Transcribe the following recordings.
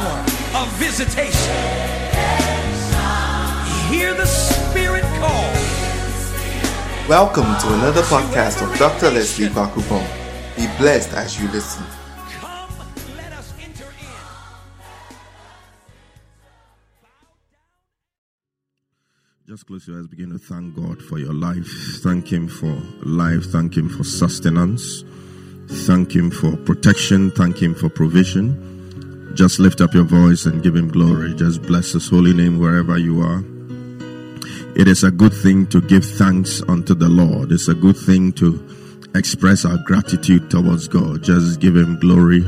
hour of visitation. Hear the Spirit call. Welcome to another podcast of Dr. Leslie Bakupon. Be blessed as you listen. Come, let us enter in. Just close your eyes, begin to thank God for your life. Thank Him for life. Thank Him for sustenance. Thank Him for protection. Thank Him for provision. Just lift up your voice and give Him glory. Just bless His holy name wherever you are. It is a good thing to give thanks unto the Lord. It's a good thing to express our gratitude towards God. Just give Him glory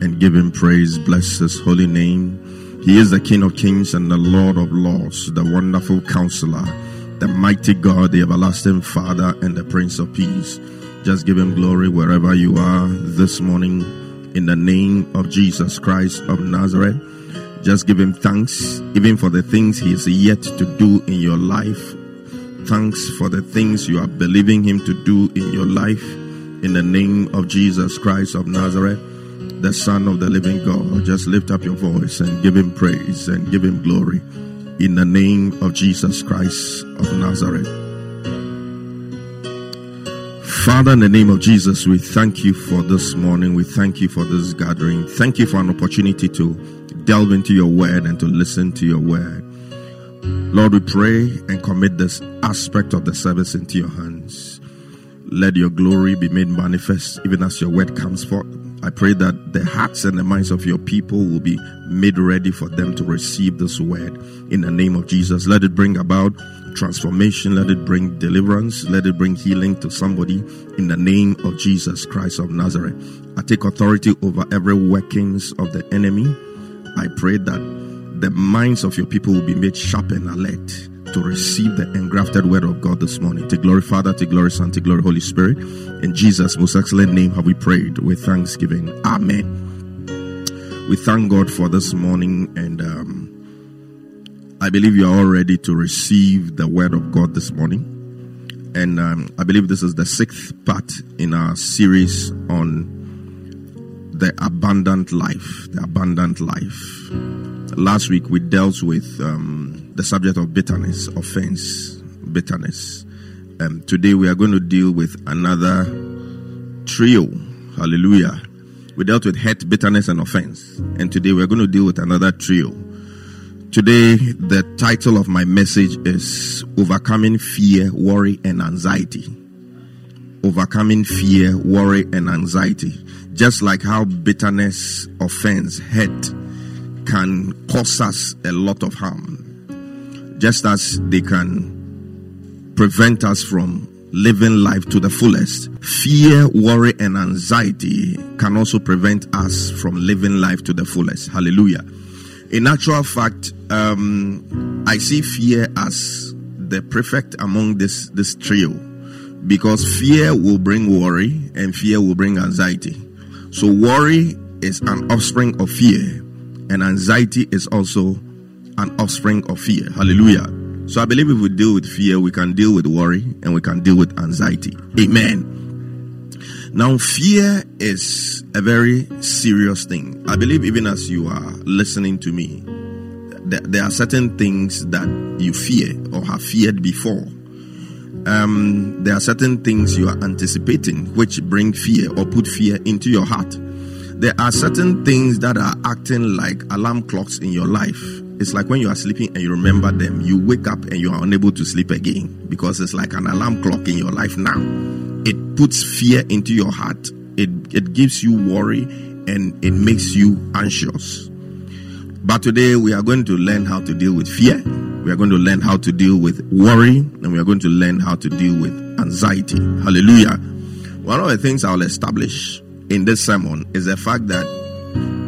and give Him praise. Bless His holy name. He is the King of kings and the Lord of lords, the wonderful counselor, the mighty God, the everlasting Father, and the Prince of Peace. Just give Him glory wherever you are this morning in the name of Jesus Christ of Nazareth. Just give him thanks, even for the things he is yet to do in your life. Thanks for the things you are believing him to do in your life. In the name of Jesus Christ of Nazareth, the Son of the living God. Just lift up your voice and give him praise and give him glory. In the name of Jesus Christ of Nazareth. Father, in the name of Jesus, we thank you for this morning. We thank you for this gathering. Thank you for an opportunity to delve into your word and to listen to your word. Lord, we pray and commit this aspect of the service into your hands. Let your glory be made manifest even as your word comes forth. I pray that the hearts and the minds of your people will be made ready for them to receive this word in the name of Jesus. Let it bring about transformation. Let it bring deliverance. Let it bring healing to somebody in the name of Jesus Christ of Nazareth. I take authority over every workings of the enemy. I pray that the minds of your people will be made sharp and alert to receive the engrafted word of God this morning. To glory Father, to glory Son, to glory Holy Spirit. In Jesus' most excellent name have we prayed with thanksgiving. Amen. We thank God for this morning and um, I believe you are all ready to receive the word of God this morning. And um, I believe this is the sixth part in our series on the abundant life. The abundant life. Last week we dealt with um, the subject of bitterness, offense, bitterness. Um, today we are going to deal with another trio. Hallelujah. We dealt with hate, bitterness, and offense. And today we are going to deal with another trio. Today, the title of my message is Overcoming Fear, Worry, and Anxiety. Overcoming fear, worry, and anxiety. Just like how bitterness, offense, hate can cause us a lot of harm. Just as they can prevent us from living life to the fullest. Fear, worry, and anxiety can also prevent us from living life to the fullest. Hallelujah. In actual fact, um, I see fear as the prefect among this this trio, because fear will bring worry and fear will bring anxiety. So worry is an offspring of fear, and anxiety is also an offspring of fear. Hallelujah. So I believe if we deal with fear, we can deal with worry and we can deal with anxiety. Amen. Now, fear is a very serious thing. I believe even as you are listening to me, th- there are certain things that you fear or have feared before. Um, there are certain things you are anticipating which bring fear or put fear into your heart. There are certain things that are acting like alarm clocks in your life. It's like when you are sleeping and you remember them, you wake up and you are unable to sleep again because it's like an alarm clock in your life now. It puts fear into your heart. It it gives you worry and it makes you anxious. But today we are going to learn how to deal with fear. We are going to learn how to deal with worry and we are going to learn how to deal with anxiety. Hallelujah. One of the things I'll establish in this sermon is the fact that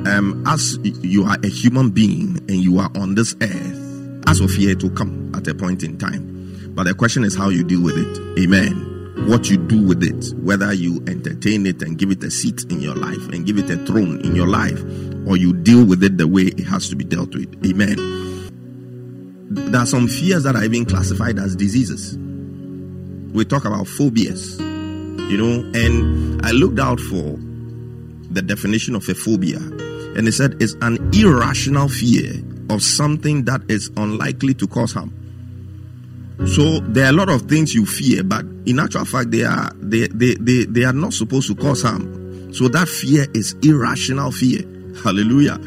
um, as you are a human being and you are on this earth, as of fear, it will come at a point in time. But the question is how you deal with it. Amen. What you do with it, whether you entertain it and give it a seat in your life and give it a throne in your life, or you deal with it the way it has to be dealt with. Amen. There are some fears that are even classified as diseases. We talk about phobias, you know, and I looked out for the definition of a phobia. And he said it's an irrational fear of something that is unlikely to cause harm. So there are a lot of things you fear, but in actual fact, they are they, they, they, they are not supposed to cause harm. So that fear is irrational fear. Hallelujah.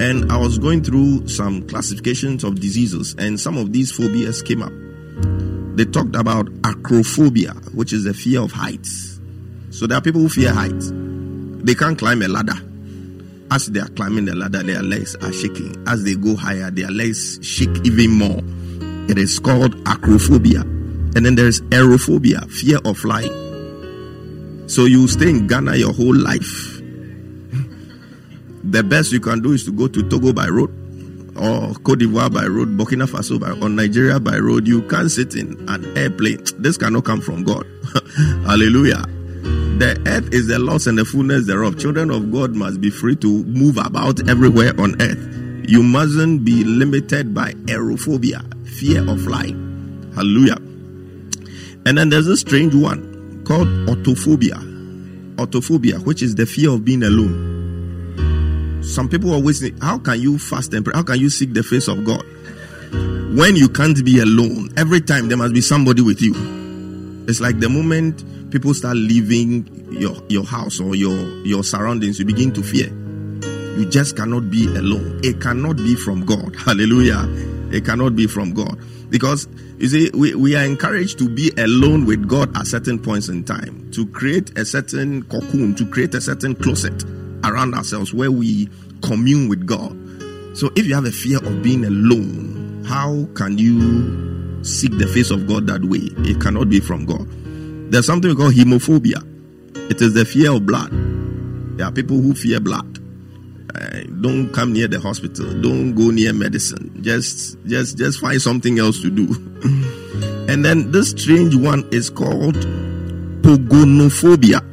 And I was going through some classifications of diseases, and some of these phobias came up. They talked about acrophobia, which is the fear of heights. So there are people who fear heights. They can't climb a ladder. As they are climbing the ladder, their legs are shaking. As they go higher, their legs shake even more. It is called acrophobia. And then there's aerophobia, fear of flying. So you stay in Ghana your whole life. the best you can do is to go to Togo by road or Cote d'Ivoire by road, Burkina Faso by or Nigeria by road. You can't sit in an airplane. This cannot come from God. Hallelujah. The earth is the loss and the fullness thereof. Children of God must be free to move about everywhere on earth. You mustn't be limited by aerophobia, fear of flying. Hallelujah. And then there's a strange one called autophobia. Autophobia, which is the fear of being alone. Some people are always say, How can you fast and pray? How can you seek the face of God? When you can't be alone, every time there must be somebody with you. It's like the moment people start leaving your, your house or your, your surroundings, you begin to fear. You just cannot be alone. It cannot be from God. Hallelujah. It cannot be from God. Because you see, we, we are encouraged to be alone with God at certain points in time, to create a certain cocoon, to create a certain closet around ourselves where we commune with God. So if you have a fear of being alone, how can you seek the face of God that way? It cannot be from God. There's something we call hemophobia. It is the fear of blood. There are people who fear blood. Uh, don't come near the hospital. Don't go near medicine. Just, just, just find something else to do. and then this strange one is called pogonophobia.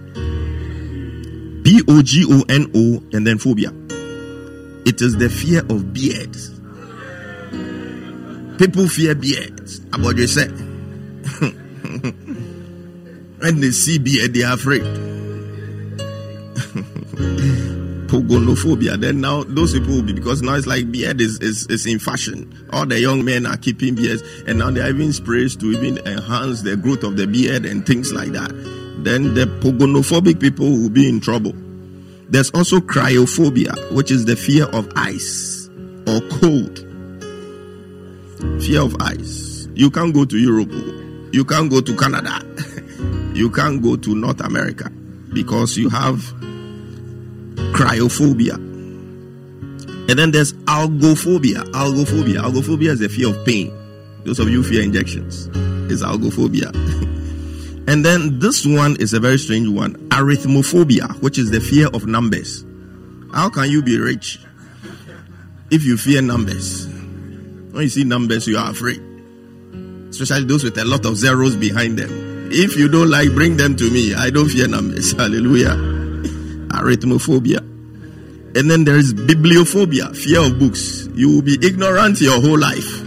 P O G O N O and then phobia. It is the fear of beards. People fear beards. About you say. when they see beard, they are afraid. Pogonophobia. Then now those people will be because now it's like beard is, is, is in fashion. All the young men are keeping beards, and now they're having sprays to even enhance the growth of the beard and things like that. Then the pogonophobic people will be in trouble. There's also cryophobia, which is the fear of ice or cold. Fear of ice. You can't go to Europe. You can't go to Canada. you can't go to North America because you have cryophobia. And then there's algophobia. Algophobia. Algophobia is the fear of pain. Those of you fear injections. It's algophobia. and then this one is a very strange one. Arithmophobia, which is the fear of numbers. How can you be rich if you fear numbers? When you see numbers, you are afraid. Especially those with a lot of zeros behind them. If you don't like, bring them to me. I don't fear numbers. Hallelujah. Arithmophobia. And then there is bibliophobia, fear of books. You will be ignorant your whole life.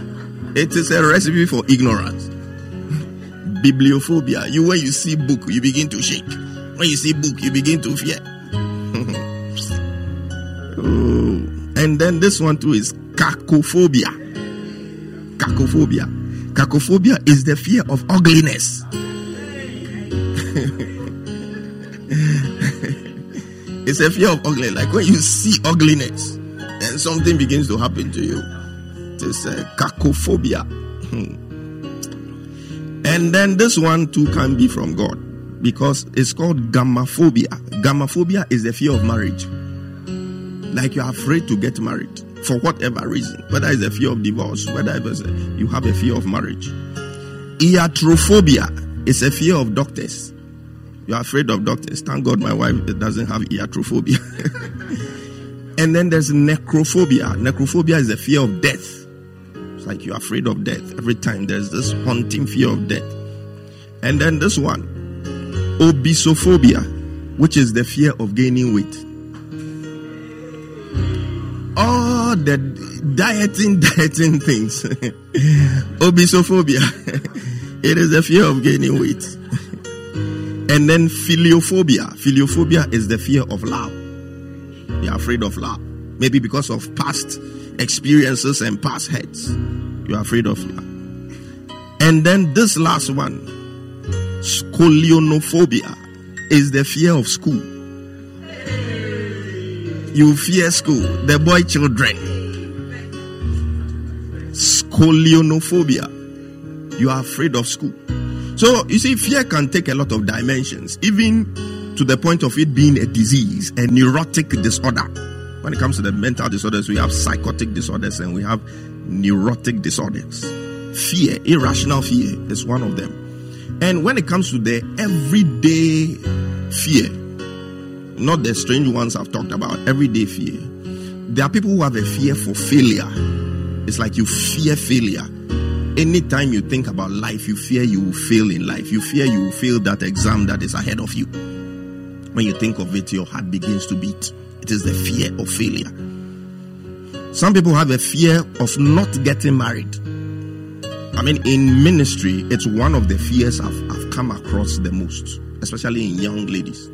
It is a recipe for ignorance. Bibliophobia. You when you see book, you begin to shake. When you see book, you begin to fear. oh. And then this one too is cacophobia. Cacophobia. Cacophobia is the fear of ugliness. it's a fear of ugliness. Like when you see ugliness and something begins to happen to you. It's a uh, cacophobia. Hmm. and then this one too can be from God because it's called gamophobia. Gamophobia is the fear of marriage. Like you're afraid to get married for whatever reason, whether it's a fear of divorce, whether it's a, you have a fear of marriage. Iatrophobia is a fear of doctors. You're afraid of doctors. Thank God my wife doesn't have iatrophobia. and then there's necrophobia. Necrophobia is a fear of death. It's like you're afraid of death. Every time there's this haunting fear of death. And then this one, obesophobia, which is the fear of gaining weight all the dieting, dieting things. Obesophobia. it is the fear of gaining weight. And then philophobia. Philophobia is the fear of love. You're afraid of love. Maybe because of past experiences and past hurts. You are afraid of love. And then this last one, scolionophobia, is the fear of school. You fear school, the boy children. Scolionophobia. You are afraid of school. So you see, fear can take a lot of dimensions, even to the point of it being a disease, a neurotic disorder. When it comes to the mental disorders, we have psychotic disorders and we have neurotic disorders. Fear, irrational fear, is one of them. And when it comes to the everyday fear, not the strange ones I've talked about, everyday fear, there are people who have a fear for failure. It's like you fear failure. Anytime you think about life, you fear you will fail in life. You fear you will fail that exam that is ahead of you. When you think of it, your heart begins to beat. It is the fear of failure. Some people have a fear of not getting married. I mean, in ministry, it's one of the fears I've, I've come across the most, especially in young ladies.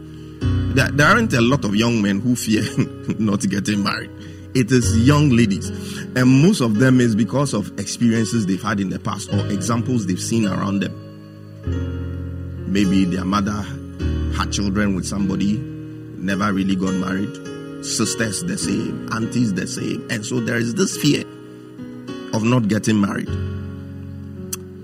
There, there aren't a lot of young men who fear not getting married. It is young ladies. And most of them is because of experiences they've had in the past or examples they've seen around them. Maybe their mother had children with somebody, never really got married. Sisters the same, aunties the same. And so there is this fear of not getting married.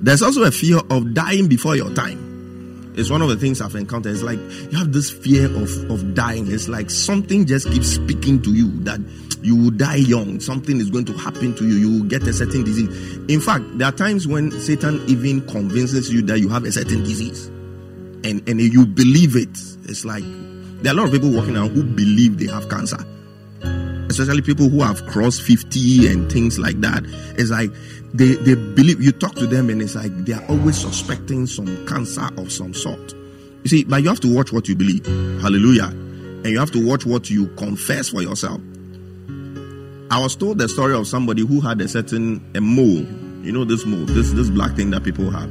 There's also a fear of dying before your time. It's one of the things I've encountered. It's like you have this fear of, of dying. It's like something just keeps speaking to you that you will die young. Something is going to happen to you. You will get a certain disease. In fact, there are times when Satan even convinces you that you have a certain disease. And, and you believe it. It's like there are a lot of people walking around who believe they have cancer. Especially people who have crossed 50 and things like that. It's like they, they believe you talk to them and it's like they are always suspecting some cancer of some sort. You see, but you have to watch what you believe. Hallelujah. And you have to watch what you confess for yourself. I was told the story of somebody who had a certain a mole. You know this mole, this this black thing that people have.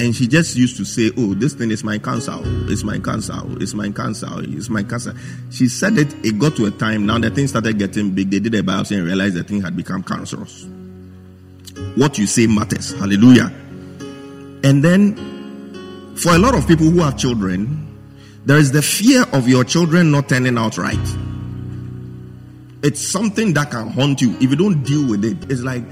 And she just used to say, Oh, this thing is my cancer. It's my cancer. It's my cancer. It's my cancer. She said it, it got to a time. Now the thing started getting big. They did a biopsy and realized the thing had become cancerous. What you say matters. Hallelujah. And then, for a lot of people who have children, there is the fear of your children not turning out right. It's something that can haunt you if you don't deal with it. It's like,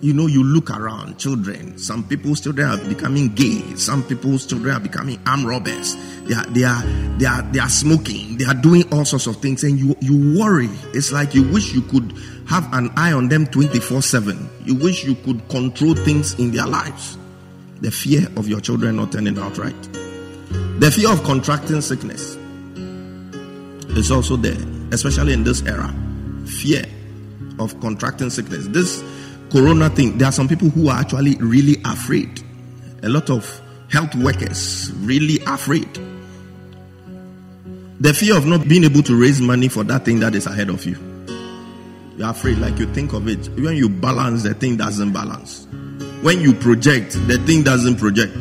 you know, you look around, children. Some people's children are becoming gay. Some people's children are becoming armed robbers. They are, they are, they are, they are smoking. They are doing all sorts of things, and you, you worry. It's like you wish you could have an eye on them twenty four seven. You wish you could control things in their lives. The fear of your children not turning out right. The fear of contracting sickness is also there, especially in this era. Fear of contracting sickness. This corona thing, there are some people who are actually really afraid. A lot of health workers really afraid. The fear of not being able to raise money for that thing that is ahead of you. You're afraid, like you think of it. When you balance, the thing doesn't balance. When you project, the thing doesn't project.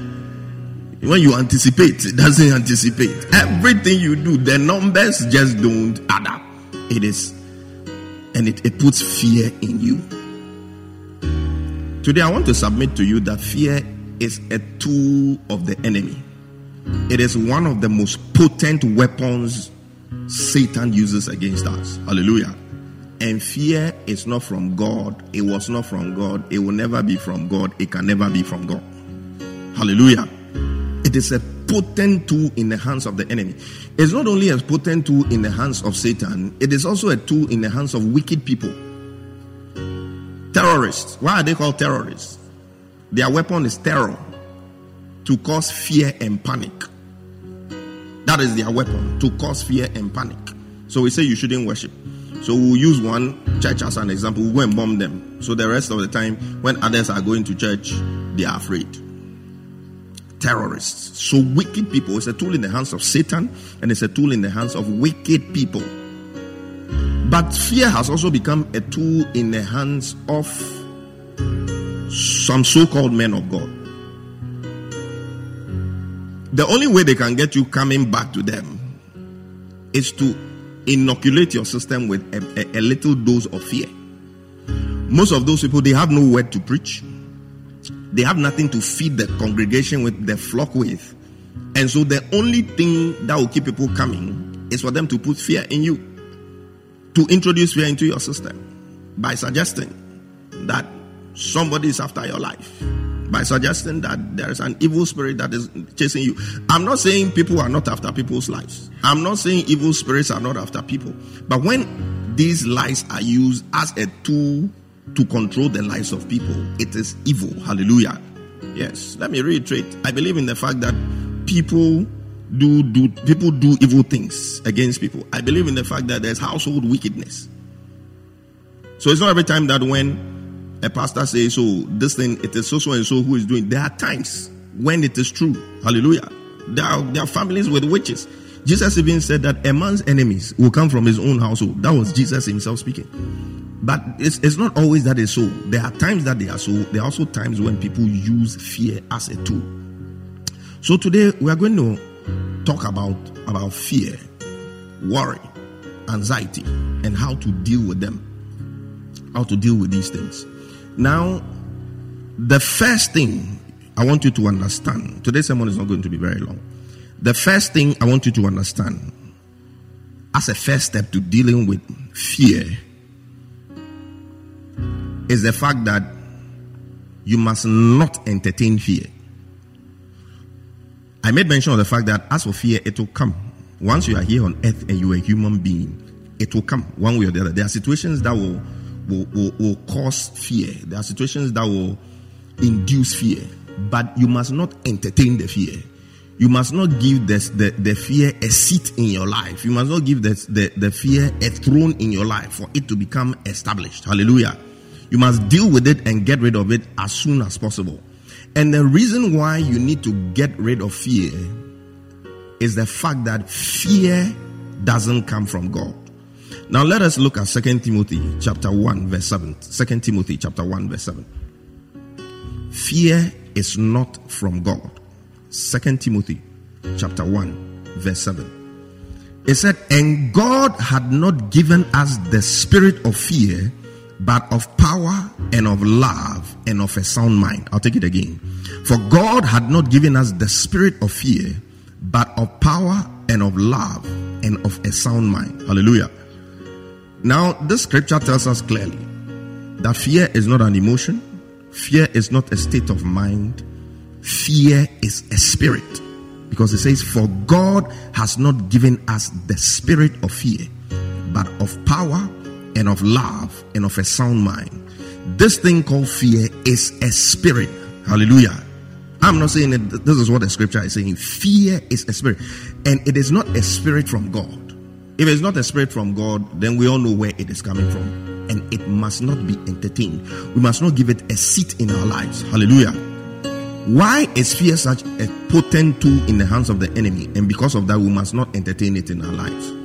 When you anticipate, it doesn't anticipate. Everything you do, the numbers just don't add up. It is, and it, it puts fear in you. Today, I want to submit to you that fear is a tool of the enemy. It is one of the most potent weapons Satan uses against us. Hallelujah. And fear is not from God. It was not from God. It will never be from God. It can never be from God. Hallelujah. It is a potent tool in the hands of the enemy. It's not only a potent tool in the hands of Satan, it is also a tool in the hands of wicked people. Terrorists. Why are they called terrorists? Their weapon is terror to cause fear and panic. That is their weapon to cause fear and panic. So we say you shouldn't worship. So we'll use one church as an example. We'll go and bomb them. So the rest of the time, when others are going to church, they are afraid. Terrorists. So wicked people. It's a tool in the hands of Satan and it's a tool in the hands of wicked people. But fear has also become a tool in the hands of some so called men of God. The only way they can get you coming back to them is to inoculate your system with a, a, a little dose of fear. Most of those people, they have no word to preach. They have nothing to feed the congregation with, the flock with. And so the only thing that will keep people coming is for them to put fear in you, to introduce fear into your system by suggesting that somebody is after your life, by suggesting that there is an evil spirit that is chasing you. I'm not saying people are not after people's lives. I'm not saying evil spirits are not after people. But when these lies are used as a tool to control the lives of people, it is evil. Hallelujah. Yes. Let me reiterate. I believe in the fact that people do do people do evil things against people. I believe in the fact that there's household wickedness. So it's not every time that when a pastor says, "So this thing it is so so and so who is doing," there are times when it is true. Hallelujah. There are, there are families with witches. Jesus even said that a man's enemies will come from his own household. That was Jesus himself speaking. But it's, it's not always that is so. There are times that they are so. There are also times when people use fear as a tool. So today we are going to talk about about fear, worry, anxiety, and how to deal with them. How to deal with these things. Now, the first thing I want you to understand, today's sermon is not going to be very long. The first thing I want you to understand as a first step to dealing with fear is the fact that you must not entertain fear. I made mention of the fact that as for fear, it will come. Once you are here on earth and you are a human being, it will come one way or the other. There are situations that will, will, will, will cause fear, there are situations that will induce fear, but you must not entertain the fear. You must not give this, the, the fear a seat in your life. You must not give the, the, the fear a throne in your life for it to become established. Hallelujah. You must deal with it and get rid of it as soon as possible. And the reason why you need to get rid of fear is the fact that fear doesn't come from God. Now let us look at 2 Timothy chapter 1 verse 7. 2 Timothy chapter 1 verse 7. Fear is not from God. 2 Timothy chapter 1 verse 7. It said, And God had not given us the spirit of fear, but of power and of love and of a sound mind. I'll take it again. For God had not given us the spirit of fear, but of power and of love and of a sound mind. Hallelujah. Now, this scripture tells us clearly that fear is not an emotion, fear is not a state of mind, fear is a spirit. Because it says, For God has not given us the spirit of fear, but of power and of love and of a sound mind. This thing called fear is a spirit. Hallelujah. I'm not saying that this is what the scripture is saying. Fear is a spirit, and it is not a spirit from God. If it's not a spirit from God, then we all know where it is coming from, and it must not be entertained. We must not give it a seat in our lives. Hallelujah. Why is fear such a potent tool in the hands of the enemy? And because of that, we must not entertain it in our lives.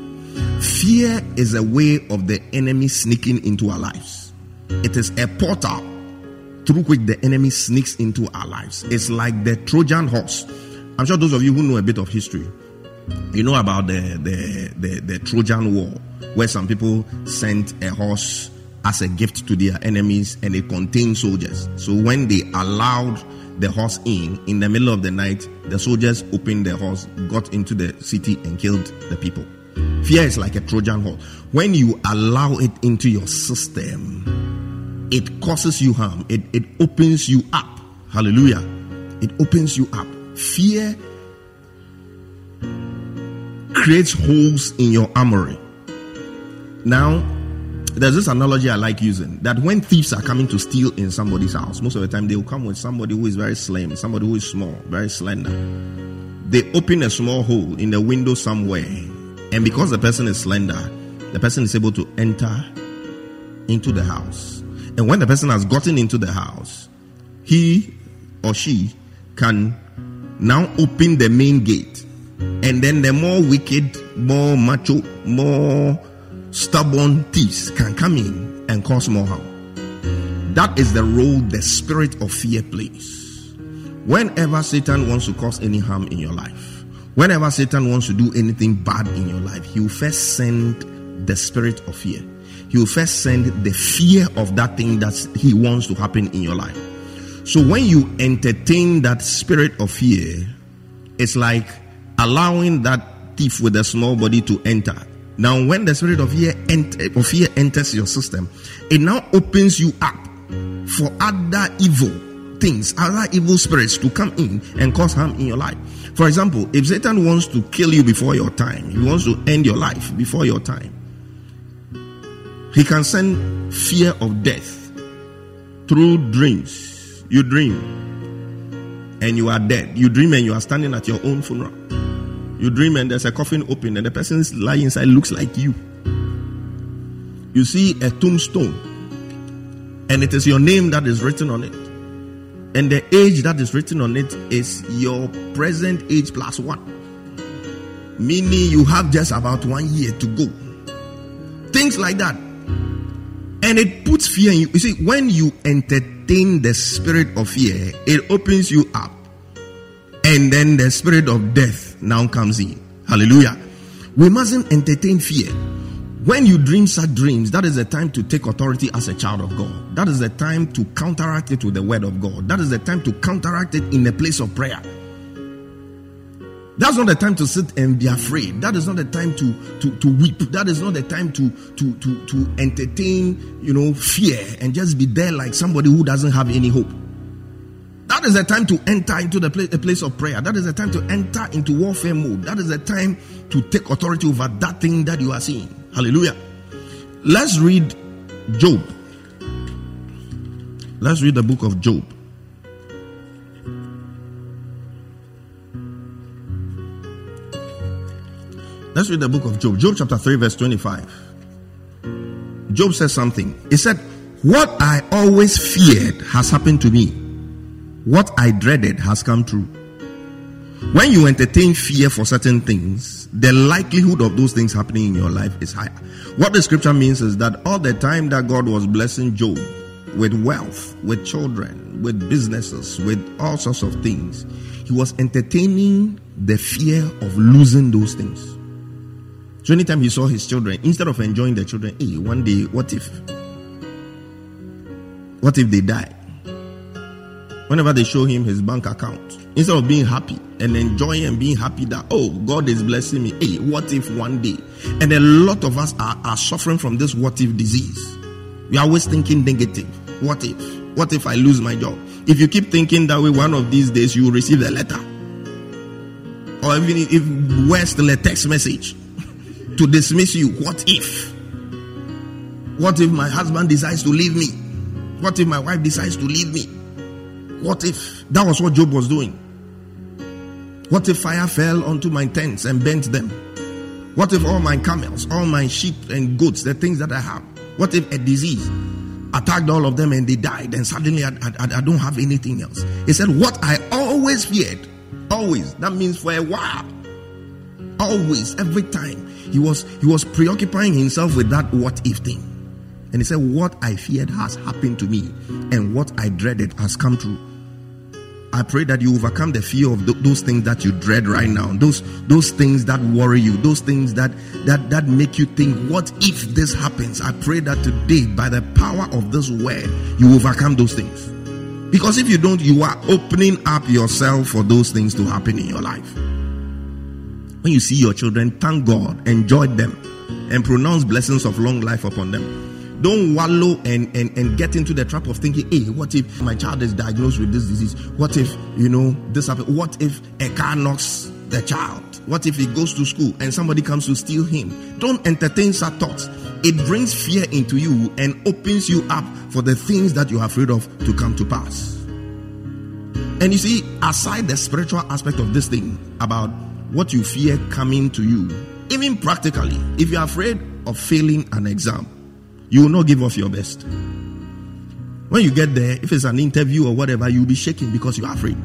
Fear is a way of the enemy sneaking into our lives. It is a portal through which the enemy sneaks into our lives. It's like the Trojan horse. I'm sure those of you who know a bit of history, you know about the the, the, the Trojan War, where some people sent a horse as a gift to their enemies and it contained soldiers. So when they allowed the horse in in the middle of the night, the soldiers opened the horse, got into the city and killed the people. Fear is like a Trojan horse. When you allow it into your system, it causes you harm. It, it opens you up. Hallelujah. It opens you up. Fear creates holes in your armory. Now, there's this analogy I like using that when thieves are coming to steal in somebody's house, most of the time they will come with somebody who is very slim, somebody who is small, very slender. They open a small hole in the window somewhere, and because the person is slender, the person is able to enter into the house. And when the person has gotten into the house, he or she can now open the main gate. And then the more wicked, more macho, more stubborn thieves can come in and cause more harm. That is the role the spirit of fear plays. Whenever Satan wants to cause any harm in your life, whenever Satan wants to do anything bad in your life, he will first send the spirit of fear. He will first send the fear of that thing that he wants to happen in your life. So when you entertain that spirit of fear, it's like allowing that thief with a small body to enter. Now, when the spirit of fear, ent- of fear enters your system, it now opens you up for other evil things, other evil spirits to come in and cause harm in your life. For example, if Satan wants to kill you before your time, he wants to end your life before your time, he can send fear of death through dreams. You dream and you are dead. You dream and you are standing at your own funeral. You dream and there's a coffin open and the person's lying inside looks like you. You see a tombstone and it is your name that is written on it. And the age that is written on it is your present age plus one. Meaning you have just about one year to go. Things like that. And it puts fear in you. You see, when you entertain the spirit of fear, it opens you up. And then the spirit of death now comes in. Hallelujah. We mustn't entertain fear. When you dream such dreams, that is the time to take authority as a child of God. That is the time to counteract it with the word of God. That is the time to counteract it in a place of prayer. That's not the time to sit and be afraid. That is not the time to, to, to weep. That is not the time to, to, to, to entertain, you know, fear and just be there like somebody who doesn't have any hope. That is the time to enter into the place, a place of prayer. That is the time to enter into warfare mode. That is the time to take authority over that thing that you are seeing. Hallelujah. Let's read Job. Let's read the book of Job. Let's read the book of Job. Job chapter 3, verse 25. Job says something. He said, What I always feared has happened to me. What I dreaded has come true. When you entertain fear for certain things, the likelihood of those things happening in your life is higher. What the scripture means is that all the time that God was blessing Job with wealth, with children, with businesses, with all sorts of things, he was entertaining the fear of losing those things. So anytime he saw his children, instead of enjoying the children, hey, one day, what if? What if they die? Whenever they show him his bank account, instead of being happy and enjoying and being happy that, oh, God is blessing me, hey, what if one day? And a lot of us are, are suffering from this what if disease. We are always thinking negative. What if? What if I lose my job? If you keep thinking that way, one of these days you will receive a letter. Or even if worse still a text message to dismiss you. What if? What if my husband decides to leave me? What if my wife decides to leave me? What if? That was what Job was doing. What if fire fell onto my tents and burnt them? What if all my camels, all my sheep and goats, the things that I have? What if a disease attacked all of them and they died and suddenly I, I, I don't have anything else? He said, What I always feared, always, that means for a while, always, every time, he was he was preoccupying himself with that what if thing. And he said, What I feared has happened to me, and what I dreaded has come true. I pray that you overcome the fear of th- those things that you dread right now, those those things that worry you, those things that that that make you think, what if this happens? I pray that today, by the power of this word, you overcome those things. Because if you don't, you are opening up yourself for those things to happen in your life. When you see your children, thank God, enjoy them, and pronounce blessings of long life upon them. Don't wallow and, and, and get into the trap of thinking, hey, what if my child is diagnosed with this disease? What if, you know, this happens? What if a car knocks the child? What if he goes to school and somebody comes to steal him? Don't entertain such thoughts. It brings fear into you and opens you up for the things that you're afraid of to come to pass. And you see, aside the spiritual aspect of this thing about what you fear coming to you, even practically, if you're afraid of failing an exam, you will not give off your best. When you get there, if it's an interview or whatever, you'll be shaking because you're afraid.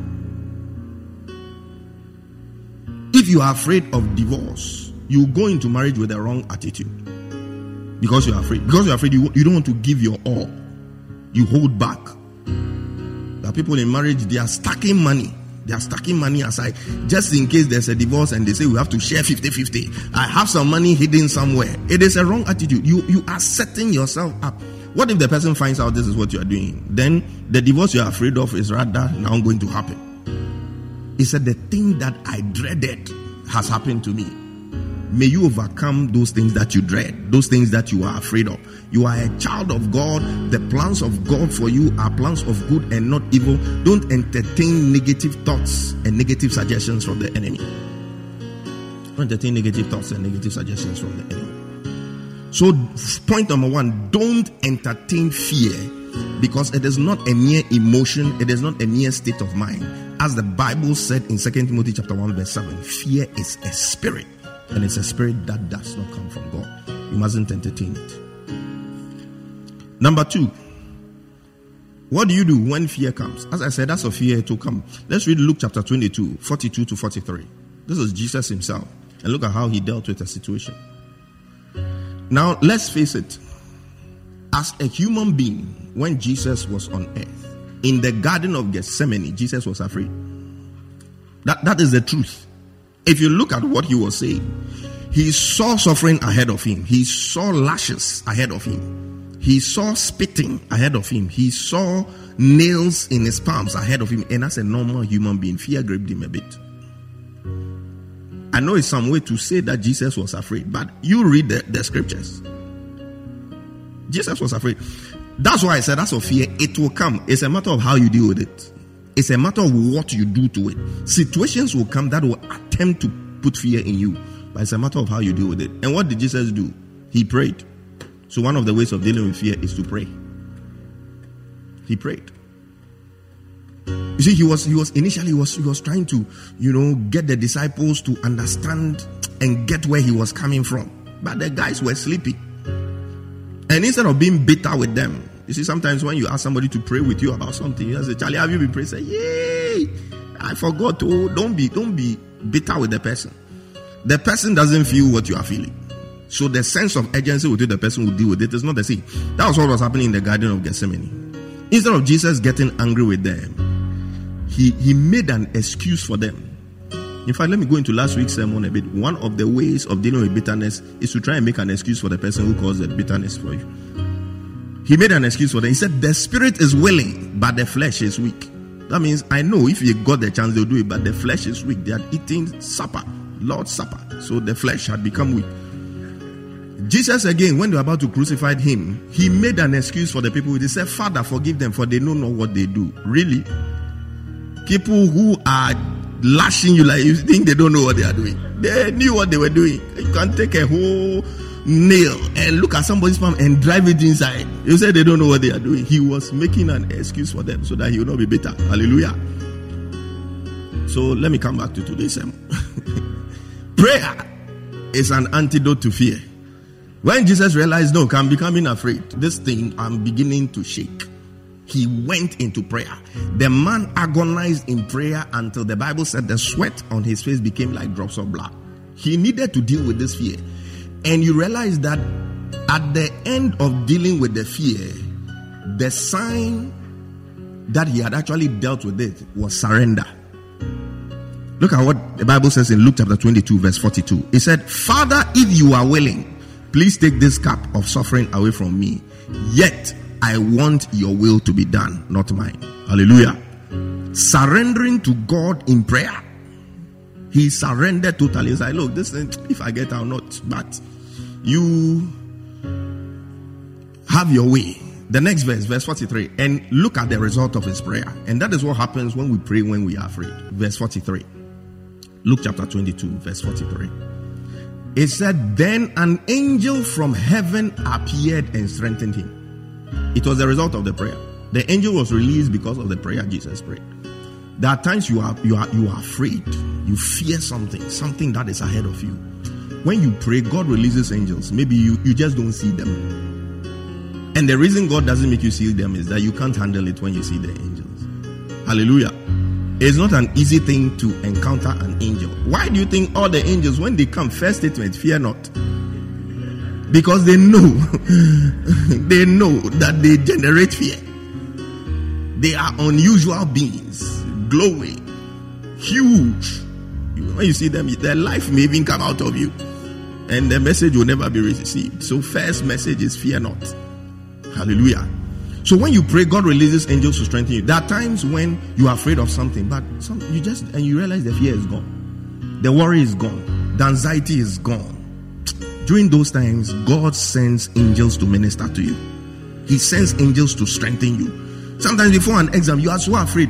If you are afraid of divorce, you go into marriage with the wrong attitude because you're afraid. Because you're afraid, you, you don't want to give your all, you hold back. There are people in marriage, they are stacking money They are stacking money aside just in case there's a divorce and they say we have to share 50 50. I have some money hidden somewhere. It is a wrong attitude. You, you are setting yourself up. What if the person finds out this is what you are doing? Then the divorce you are afraid of is rather now going to happen. He said, The thing that I dreaded has happened to me. May you overcome those things that you dread, those things that you are afraid of. You are a child of God. The plans of God for you are plans of good and not evil. Don't entertain negative thoughts and negative suggestions from the enemy. Don't entertain negative thoughts and negative suggestions from the enemy. So, point number one don't entertain fear because it is not a mere emotion, it is not a mere state of mind. As the Bible said in 2 Timothy chapter 1, verse 7, fear is a spirit and it's a spirit that does not come from God. You mustn't entertain it. Number two, what do you do when fear comes? As I said, that's a fear to come. Let's read Luke chapter 22, 42 to 43. This is Jesus himself. And look at how he dealt with the situation. Now, let's face it. As a human being, when Jesus was on earth, in the Garden of Gethsemane, Jesus was afraid. That, that is the truth. If you look at what he was saying, he saw suffering ahead of him, he saw lashes ahead of him, he saw spitting ahead of him, he saw nails in his palms ahead of him, and as a normal human being, fear gripped him a bit. I know it's some way to say that Jesus was afraid, but you read the, the scriptures. Jesus was afraid. That's why I said that's of fear. It will come. It's a matter of how you deal with it. It's a matter of what you do to it. Situations will come that will attempt to put fear in you, but it's a matter of how you deal with it. And what did Jesus do? He prayed. So one of the ways of dealing with fear is to pray. He prayed. You see, he was he was initially he was he was trying to, you know, get the disciples to understand and get where he was coming from. But the guys were sleepy. And instead of being bitter with them, you see, sometimes when you ask somebody to pray with you about something, you say, Charlie, have you been praying? Say, Yay! I forgot to don't be don't be bitter with the person. The person doesn't feel what you are feeling. So the sense of urgency with which the person will deal with it is not the same. That was what was happening in the Garden of Gethsemane. Instead of Jesus getting angry with them, he, he made an excuse for them. In fact, let me go into last week's sermon a bit. One of the ways of dealing with bitterness is to try and make an excuse for the person who caused the bitterness for you. He made an excuse for them. He said, The spirit is willing, but the flesh is weak. That means I know if you got the chance, they'll do it, but the flesh is weak. They are eating supper, Lord's supper. So the flesh had become weak. Jesus, again, when they were about to crucify him, he made an excuse for the people. He said, Father, forgive them, for they know not what they do. Really? People who are lashing you like you think they don't know what they are doing. They knew what they were doing. You can take a whole nail and look at somebody's palm and drive it inside. You say they don't know what they are doing. He was making an excuse for them so that he will not be bitter. Hallelujah. So let me come back to today's sermon. Prayer is an antidote to fear. When Jesus realized, no, I'm becoming afraid, this thing I'm beginning to shake. He went into prayer. The man agonized in prayer until the Bible said the sweat on his face became like drops of blood. He needed to deal with this fear. And you realize that at the end of dealing with the fear, the sign that he had actually dealt with it was surrender. Look at what the Bible says in Luke chapter 22, verse 42. It said, Father, if you are willing, please take this cup of suffering away from me. Yet I want your will to be done, not mine. Hallelujah. Surrendering to God in prayer. He surrendered totally. He's like, look, this if I get out, not, but you have your way. The next verse, verse 43, and look at the result of his prayer. And that is what happens when we pray when we are afraid. Verse 43. Luke chapter 22, verse 43. It said, Then an angel from heaven appeared and strengthened him. It was the result of the prayer. The angel was released because of the prayer Jesus prayed. There are times you are you are you are afraid. You fear something, something that is ahead of you. When you pray, God releases angels. Maybe you, you just don't see them. And the reason God doesn't make you see them is that you can't handle it when you see the angels. Hallelujah. It's not an easy thing to encounter an angel. Why do you think all the angels, when they come, first statement, fear not? Because they know, they know that they generate fear. They are unusual beings, glowing, huge. When you see them, their life may even come out of you, and the message will never be received. So, first message is fear not. Hallelujah. So when you pray, God releases angels to strengthen you. There are times when you are afraid of something, but some, you just and you realize the fear is gone, the worry is gone, the anxiety is gone. During those times, God sends angels to minister to you. He sends angels to strengthen you. Sometimes before an exam, you are so afraid,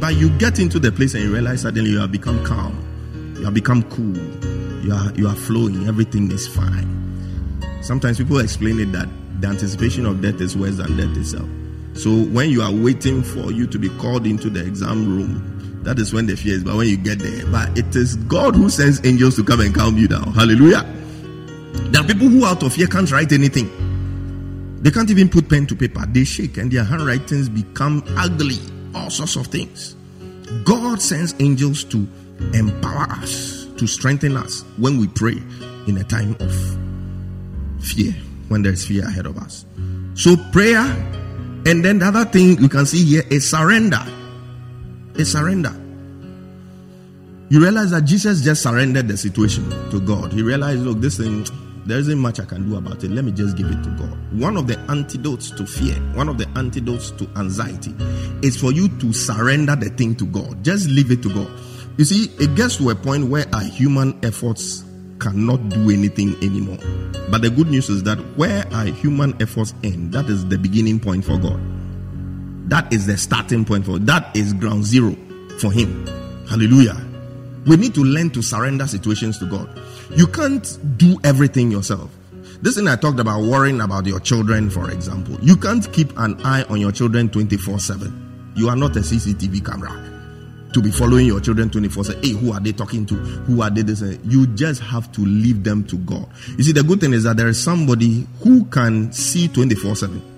but you get into the place and you realize suddenly you have become calm, you have become cool, you are you are flowing, everything is fine. Sometimes people explain it that the anticipation of death is worse than death itself. So when you are waiting for you to be called into the exam room, that is when the fear is. But when you get there, but it is God who sends angels to come and calm you down. Hallelujah. There are people who out of fear can't write anything. They can't even put pen to paper. They shake and their handwritings become ugly. All sorts of things. God sends angels to empower us, to strengthen us when we pray in a time of fear when there's fear ahead of us. So prayer, and then the other thing you can see here is surrender. A surrender. You realize that Jesus just surrendered the situation to God. He realized, look, this thing, there isn't much I can do about it. Let me just give it to God. One of the antidotes to fear, one of the antidotes to anxiety, is for you to surrender the thing to God. Just leave it to God. You see, it gets to a point where our human efforts cannot do anything anymore. But the good news is that where our human efforts end, that is the beginning point for God. That is the starting point for that is ground zero for Him. Hallelujah. We need to learn to surrender situations to God. You can't do everything yourself. This thing I talked about worrying about your children, for example. You can't keep an eye on your children 24 7. You are not a CCTV camera to be following your children 24 7. Hey, who are they talking to? Who are they? This? You just have to leave them to God. You see, the good thing is that there is somebody who can see 24 7.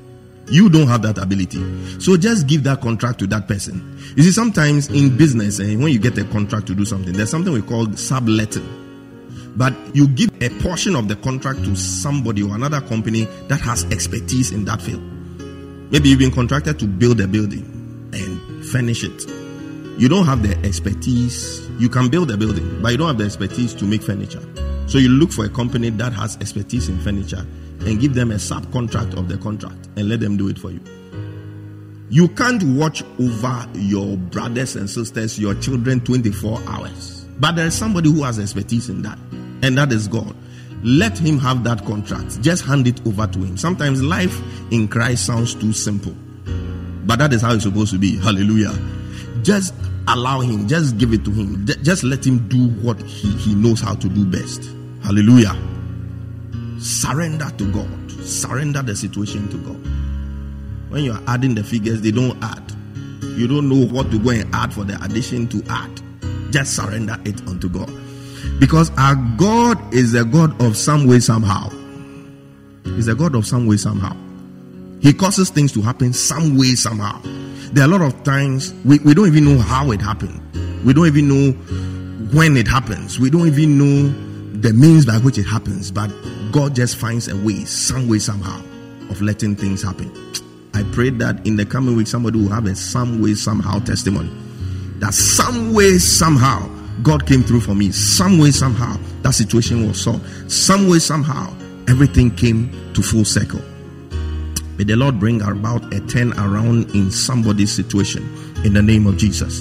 You don't have that ability. So just give that contract to that person. You see, sometimes in business, and eh, when you get a contract to do something, there's something we call subletting. But you give a portion of the contract to somebody or another company that has expertise in that field. Maybe you've been contracted to build a building and furnish it you don't have the expertise. You can build a building, but you don't have the expertise to make furniture. So you look for a company that has expertise in furniture and give them a subcontract of the contract and let them do it for you. You can't watch over your brothers and sisters, your children 24 hours. But there is somebody who has expertise in that, and that is God. Let him have that contract. Just hand it over to him. Sometimes life in Christ sounds too simple, but that is how it's supposed to be. Hallelujah. Just allow him, just give it to him. Just let him do what he, he knows how to do best. Hallelujah. Surrender to God. Surrender the situation to God. When you are adding the figures, they don't add. You don't know what to go and add for the addition to add. Just surrender it unto God. Because our God is a God of some way, somehow. He's a God of some way, somehow. He causes things to happen some way, somehow. There are a lot of times we, we don't even know how it happened. We don't even know when it happens. We don't even know the means by which it happens. But God just finds a way, some way, somehow, of letting things happen. I pray that in the coming week, somebody will have a some way, somehow testimony. That some way, somehow, God came through for me. Some way, somehow, that situation was solved. Some way, somehow, everything came to full circle. May the Lord bring about a turn around in somebody's situation in the name of Jesus.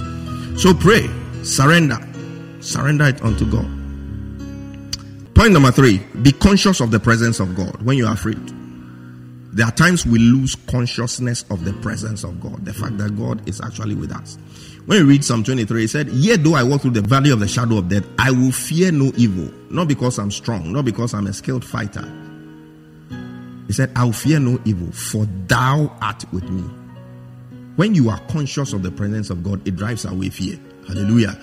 So pray, surrender, surrender it unto God. Point number three be conscious of the presence of God when you are afraid. There are times we lose consciousness of the presence of God, the fact that God is actually with us. When you read Psalm 23, he said, Yet though I walk through the valley of the shadow of death, I will fear no evil. Not because I'm strong, not because I'm a skilled fighter, he said, I'll fear no evil, for thou art with me. When you are conscious of the presence of God, it drives away fear. Hallelujah.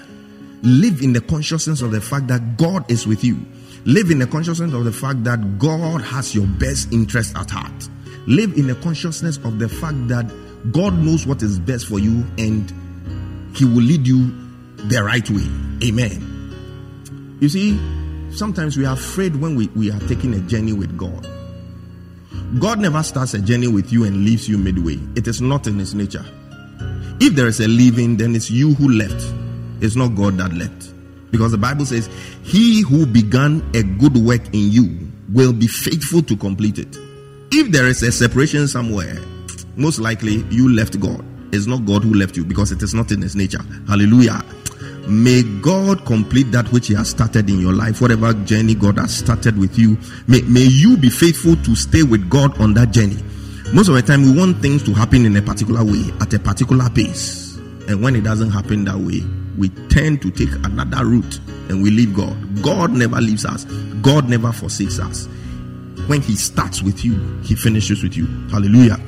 Live in the consciousness of the fact that God is with you. Live in the consciousness of the fact that God has your best interest at heart. Live in the consciousness of the fact that God knows what is best for you and He will lead you the right way. Amen. You see, sometimes we are afraid when we, we are taking a journey with God. God never starts a journey with you and leaves you midway. It is not in his nature. If there is a leaving, then it's you who left. It's not God that left. Because the Bible says, He who began a good work in you will be faithful to complete it. If there is a separation somewhere, most likely you left God. It's not God who left you because it is not in His nature. Hallelujah. May God complete that which He has started in your life, whatever journey God has started with you. May, may you be faithful to stay with God on that journey. Most of the time, we want things to happen in a particular way, at a particular pace. And when it doesn't happen that way, we tend to take another route and we leave God. God never leaves us, God never forsakes us. When He starts with you, He finishes with you. Hallelujah.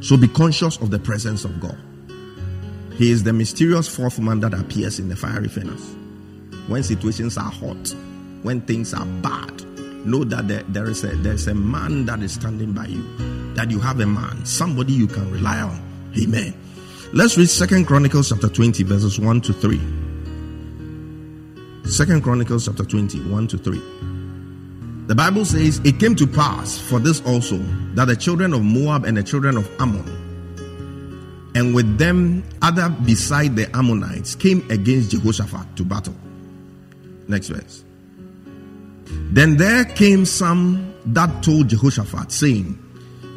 So be conscious of the presence of God. He is the mysterious fourth man that appears in the fiery furnace. When situations are hot, when things are bad, know that there, there is a there's a man that is standing by you. That you have a man, somebody you can rely on. Amen. Let's read Second Chronicles chapter 20, verses 1 to 3. Second Chronicles chapter 20, 1 to 3. The Bible says, It came to pass for this also that the children of Moab and the children of Ammon and with them other beside the Ammonites came against Jehoshaphat to battle. Next verse. Then there came some that told Jehoshaphat, saying,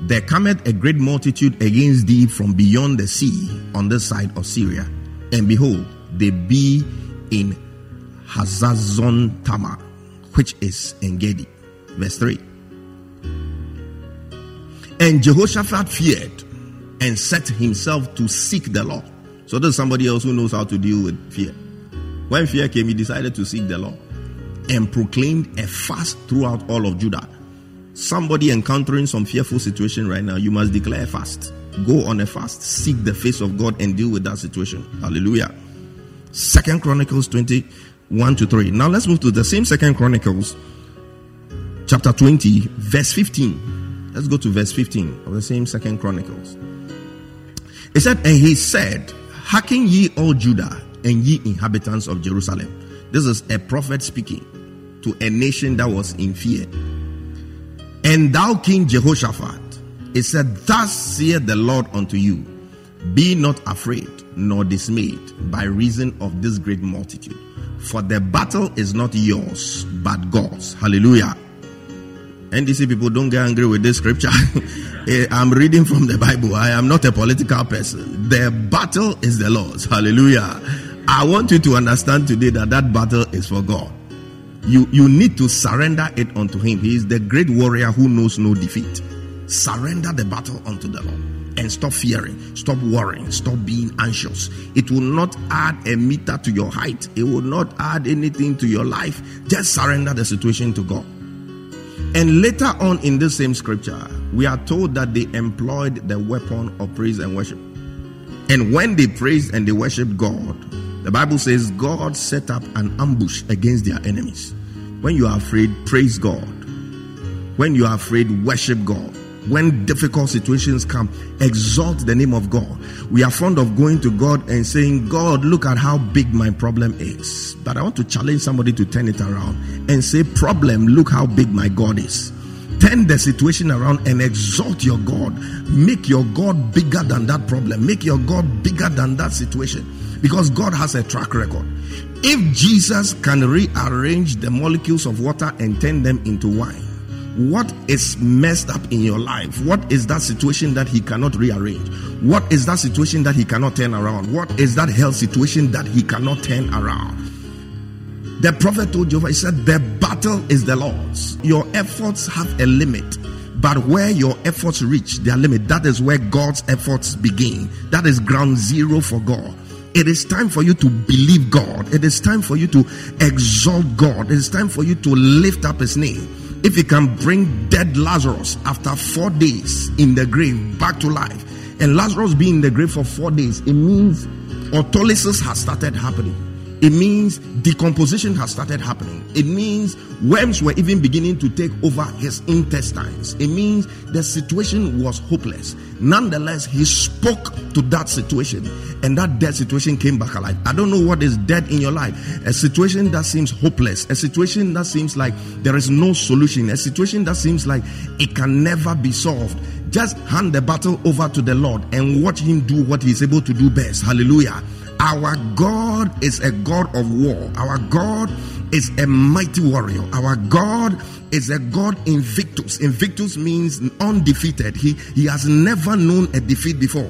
There cometh a great multitude against thee from beyond the sea on this side of Syria. And behold, they be in Hazazon Tamar, which is Engedi. Verse 3. And Jehoshaphat feared and set himself to seek the Lord. So there's somebody else who knows how to deal with fear. When fear came, he decided to seek the Lord and proclaimed a fast throughout all of Judah. Somebody encountering some fearful situation right now, you must declare a fast. Go on a fast, seek the face of God and deal with that situation. Hallelujah. Second Chronicles 21 to 3. Now let's move to the same Second Chronicles chapter 20, verse 15. Let's go to verse 15 of the same Second Chronicles. He said, And he said, Hearken ye all Judah and ye inhabitants of Jerusalem. This is a prophet speaking to a nation that was in fear. And thou, King Jehoshaphat, he said, Thus saith the Lord unto you, Be not afraid nor dismayed by reason of this great multitude, for the battle is not yours, but God's. Hallelujah. NDC people don't get angry with this scripture. Eh, I'm reading from the Bible. I am not a political person. The battle is the Lord's. Hallelujah. I want you to understand today that that battle is for God. You, you need to surrender it unto Him. He is the great warrior who knows no defeat. Surrender the battle unto the Lord and stop fearing, stop worrying, stop being anxious. It will not add a meter to your height, it will not add anything to your life. Just surrender the situation to God. And later on in the same scripture, we are told that they employed the weapon of praise and worship. And when they praised and they worshiped God, the Bible says God set up an ambush against their enemies. When you are afraid, praise God. When you are afraid, worship God. When difficult situations come, exalt the name of God. We are fond of going to God and saying, God, look at how big my problem is. But I want to challenge somebody to turn it around and say, Problem, look how big my God is. Turn the situation around and exalt your God. Make your God bigger than that problem. Make your God bigger than that situation. Because God has a track record. If Jesus can rearrange the molecules of water and turn them into wine, what is messed up in your life? What is that situation that he cannot rearrange? What is that situation that he cannot turn around? What is that health situation that he cannot turn around? The prophet told Jehovah, he said, The battle is the Lord's. Your efforts have a limit. But where your efforts reach their limit, that is where God's efforts begin. That is ground zero for God. It is time for you to believe God. It is time for you to exalt God. It is time for you to lift up His name. If He can bring dead Lazarus after four days in the grave back to life, and Lazarus being in the grave for four days, it means autolysis has started happening. It means decomposition has started happening. It means worms were even beginning to take over his intestines. It means the situation was hopeless. Nonetheless, he spoke to that situation, and that dead situation came back alive. I don't know what is dead in your life. A situation that seems hopeless, a situation that seems like there is no solution, a situation that seems like it can never be solved. Just hand the battle over to the Lord and watch Him do what He's able to do best. Hallelujah. Our God is a God of war. Our God is a mighty warrior. Our God is a God invictus. Invictus means undefeated. He, he has never known a defeat before.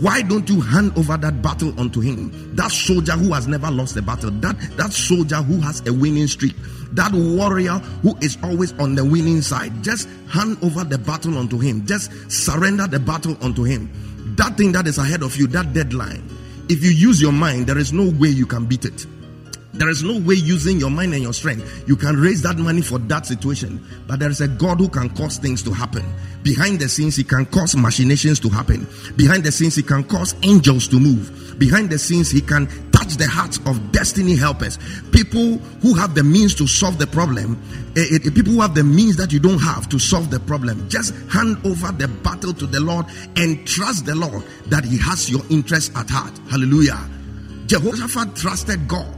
Why don't you hand over that battle unto him? That soldier who has never lost a battle. That, that soldier who has a winning streak. That warrior who is always on the winning side. Just hand over the battle unto him. Just surrender the battle unto him. That thing that is ahead of you, that deadline. If you use your mind, there is no way you can beat it. There is no way using your mind and your strength you can raise that money for that situation. But there is a God who can cause things to happen. Behind the scenes, He can cause machinations to happen. Behind the scenes, He can cause angels to move. Behind the scenes, He can touch the hearts of destiny helpers. People who have the means to solve the problem. eh, eh, people who have the means that you don't have to solve the problem. Just hand over the battle to the Lord and trust the Lord that He has your interest at heart. Hallelujah. Jehoshaphat trusted God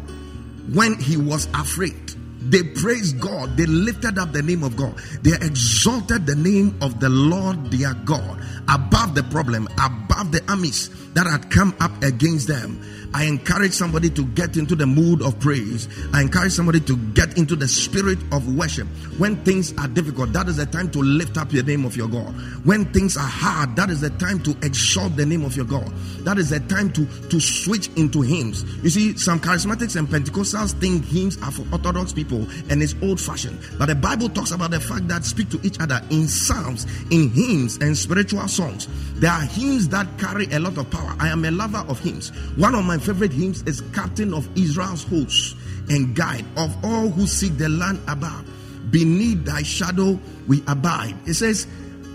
when he was afraid. They praised God. They lifted up the name of God. They exalted the name of the Lord their God above the problem, above the armies that had come up against them. I encourage somebody to get into the mood of praise. I encourage somebody to get into the spirit of worship. When things are difficult, that is the time to lift up the name of your God. When things are hard, that is the time to exalt the name of your God. That is the time to, to switch into hymns. You see, some charismatics and Pentecostals think hymns are for Orthodox people and it's old fashioned. But the Bible talks about the fact that speak to each other in psalms, in hymns, and spiritual songs. There are hymns that carry a lot of power. I am a lover of hymns. One of my favorite hymns is Captain of Israel's hosts and guide of all who seek the land above. Beneath thy shadow we abide. It says,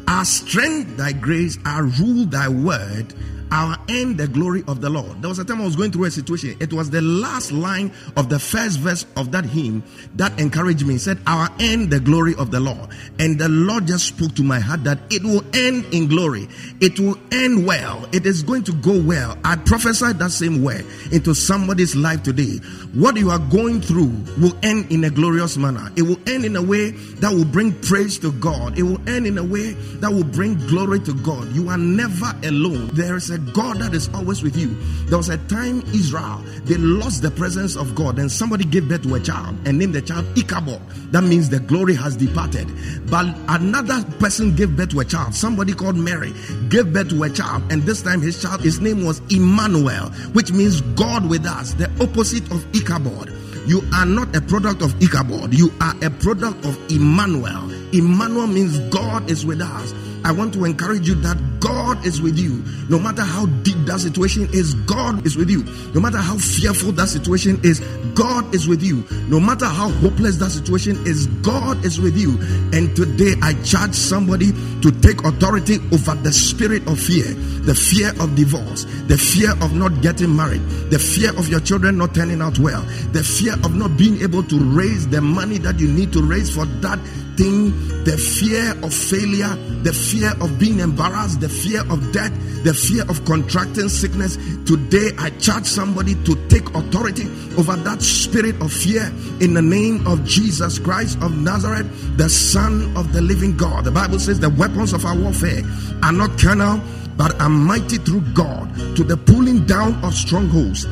Our strength, thy grace, our rule, thy word, our end, the glory of the Lord. There was a time I was going through a situation. It was the last line of the first verse of that hymn that encouraged me. It said, Our end, the glory of the Lord. And the Lord just spoke to my heart that it will end in glory. It will end well. It is going to go well. I prophesied that same way into somebody's life today. What you are going through will end in a glorious manner. It will end in a way that will bring praise to God. It will end in a way that will bring glory to God. You are never alone. There is a God that is always with you. There was a time Israel they lost the presence of God, and somebody gave birth to a child and named the child Ichabod. That means the glory has departed. But another person gave birth to a child. Somebody called Mary gave birth to a child, and this time his child, his name was Emmanuel, which means God with us. The opposite of Ichabod. You are not a product of Ichabod. You are a product of Emmanuel. Emmanuel means God is with us. I want to encourage you that God is with you. No matter how deep that situation is, God is with you. No matter how fearful that situation is, God is with you. No matter how hopeless that situation is, God is with you. And today I charge somebody to take authority over the spirit of fear, the fear of divorce, the fear of not getting married, the fear of your children not turning out well, the fear of not being able to raise the money that you need to raise for that thing, the fear of failure, the fear of being embarrassed, the fear of death, the fear of contracting sickness. Today, I charge somebody to take authority over that spirit of fear in the name of Jesus Christ of Nazareth, the Son of the living God. The Bible says the weapons of our warfare are not carnal, but are mighty through God to the pulling down of strongholds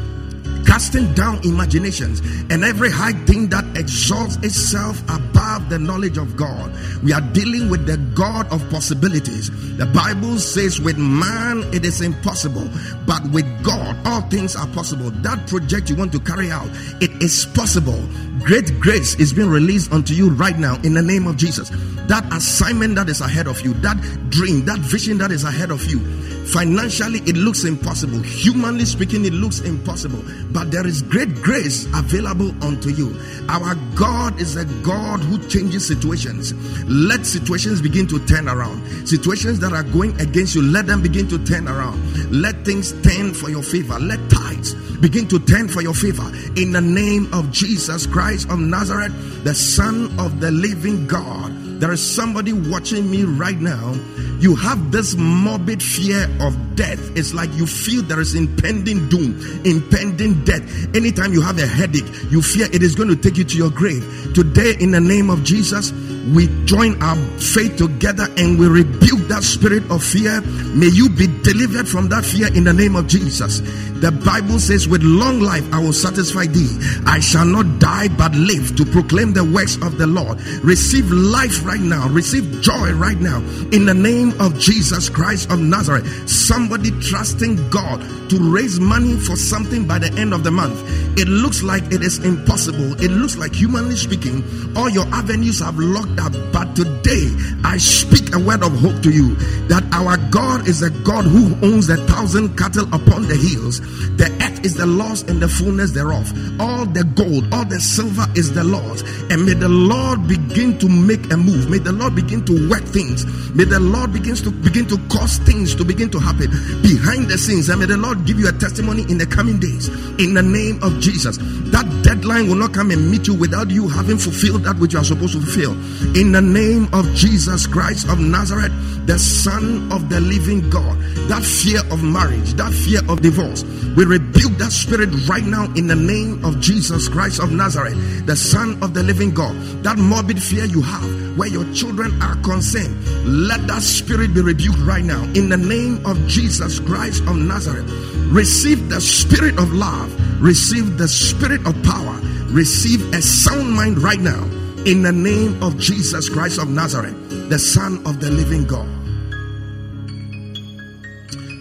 casting down imaginations and every high thing that exalts itself above the knowledge of God. We are dealing with the God of possibilities. The Bible says, with man it is impossible, but with God all things are possible. That project you want to carry out, it is possible. Great grace is being released unto you right now in the name of Jesus. That assignment that is ahead of you, that dream, that vision that is ahead of you, financially it looks impossible. Humanly speaking, it looks impossible. But there is great grace available unto you. Our God is a God who changes situations. Let situations begin to turn around. Situations that are going against you, let them begin to turn around. Let things turn for your favor. Let tides begin to turn for your favor. In the name of Jesus Christ of Nazareth, the Son of the living God. There is somebody watching me right now. You have this morbid fear of death. It's like you feel there is impending doom, impending death. Anytime you have a headache, you fear it is going to take you to your grave. Today, in the name of Jesus, we join our faith together and we rebuke that spirit of fear. May you be delivered from that fear in the name of Jesus. The Bible says, With long life I will satisfy thee. I shall not die but live to proclaim the works of the Lord. Receive life right now. Receive joy right now. In the name of Jesus Christ of Nazareth. Somebody trusting God to raise money for something by the end of the month. It looks like it is impossible. It looks like, humanly speaking, all your avenues have locked up. But today, I speak a word of hope to you that our God is a God who owns a thousand cattle upon the hills. The is the Lord's and the fullness thereof. All the gold, all the silver is the Lord's. And may the Lord begin to make a move. May the Lord begin to work things. May the Lord begins to begin to cause things to begin to happen behind the scenes. And may the Lord give you a testimony in the coming days. In the name of Jesus. That deadline will not come and meet you without you having fulfilled that which you are supposed to fulfill. In the name of Jesus Christ of Nazareth, the Son of the living God. That fear of marriage, that fear of divorce, we rebuke that spirit right now in the name of Jesus Christ of Nazareth, the Son of the living God. That morbid fear you have where your children are concerned, let that spirit be rebuked right now in the name of Jesus Christ of Nazareth. Receive the spirit of love, receive the spirit of power, receive a sound mind right now in the name of Jesus Christ of Nazareth, the Son of the living God.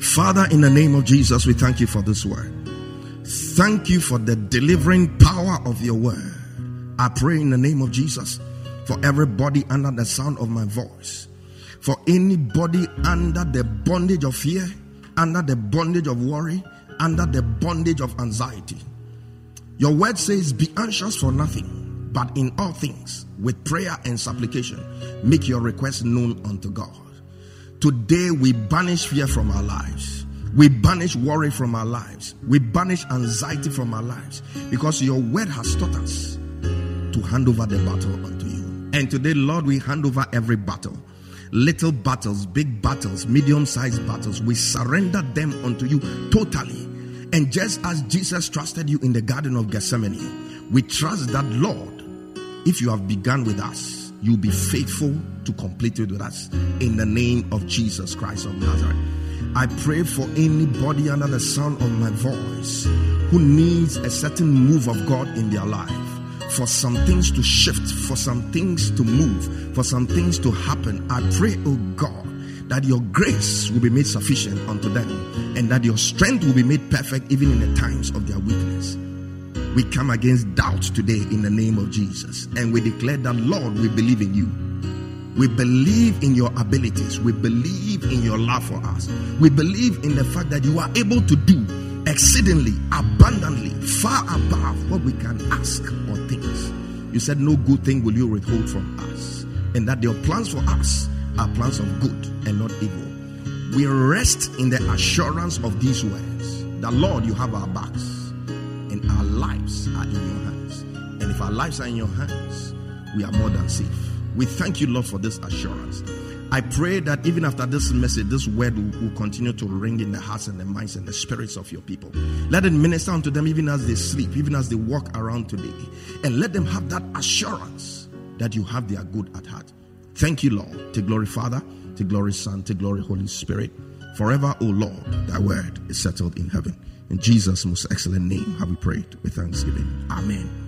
Father, in the name of Jesus, we thank you for this word. Thank you for the delivering power of your word. I pray in the name of Jesus for everybody under the sound of my voice, for anybody under the bondage of fear, under the bondage of worry, under the bondage of anxiety. Your word says, Be anxious for nothing, but in all things, with prayer and supplication, make your request known unto God. Today we banish fear from our lives. We banish worry from our lives. We banish anxiety from our lives because your word has taught us to hand over the battle unto you. And today, Lord, we hand over every battle. Little battles, big battles, medium sized battles. We surrender them unto you totally. And just as Jesus trusted you in the Garden of Gethsemane, we trust that, Lord, if you have begun with us, you'll be faithful to complete it with us in the name of Jesus Christ of Nazareth. I pray for anybody under the sound of my voice who needs a certain move of God in their life, for some things to shift, for some things to move, for some things to happen. I pray, oh God, that your grace will be made sufficient unto them and that your strength will be made perfect even in the times of their weakness. We come against doubt today in the name of Jesus and we declare that, Lord, we believe in you. We believe in your abilities. We believe in your love for us. We believe in the fact that you are able to do exceedingly, abundantly, far above what we can ask or think. You said, No good thing will you withhold from us, and that your plans for us are plans of good and not evil. We rest in the assurance of these words that, Lord, you have our backs, and our lives are in your hands. And if our lives are in your hands, we are more than safe. We thank you, Lord, for this assurance. I pray that even after this message, this word will, will, continue to ring in the hearts and the minds and the spirits of your people. Let it minister unto them even as they sleep, even as they walk around today. And let them have that assurance that you have their good at heart. Thank you, Lord. To glory, Father, to glory, Son, to glory, Holy Spirit. Forever, O Lord, thy word is settled in heaven. In Jesus' most excellent name have we prayed with thanksgiving. Amen.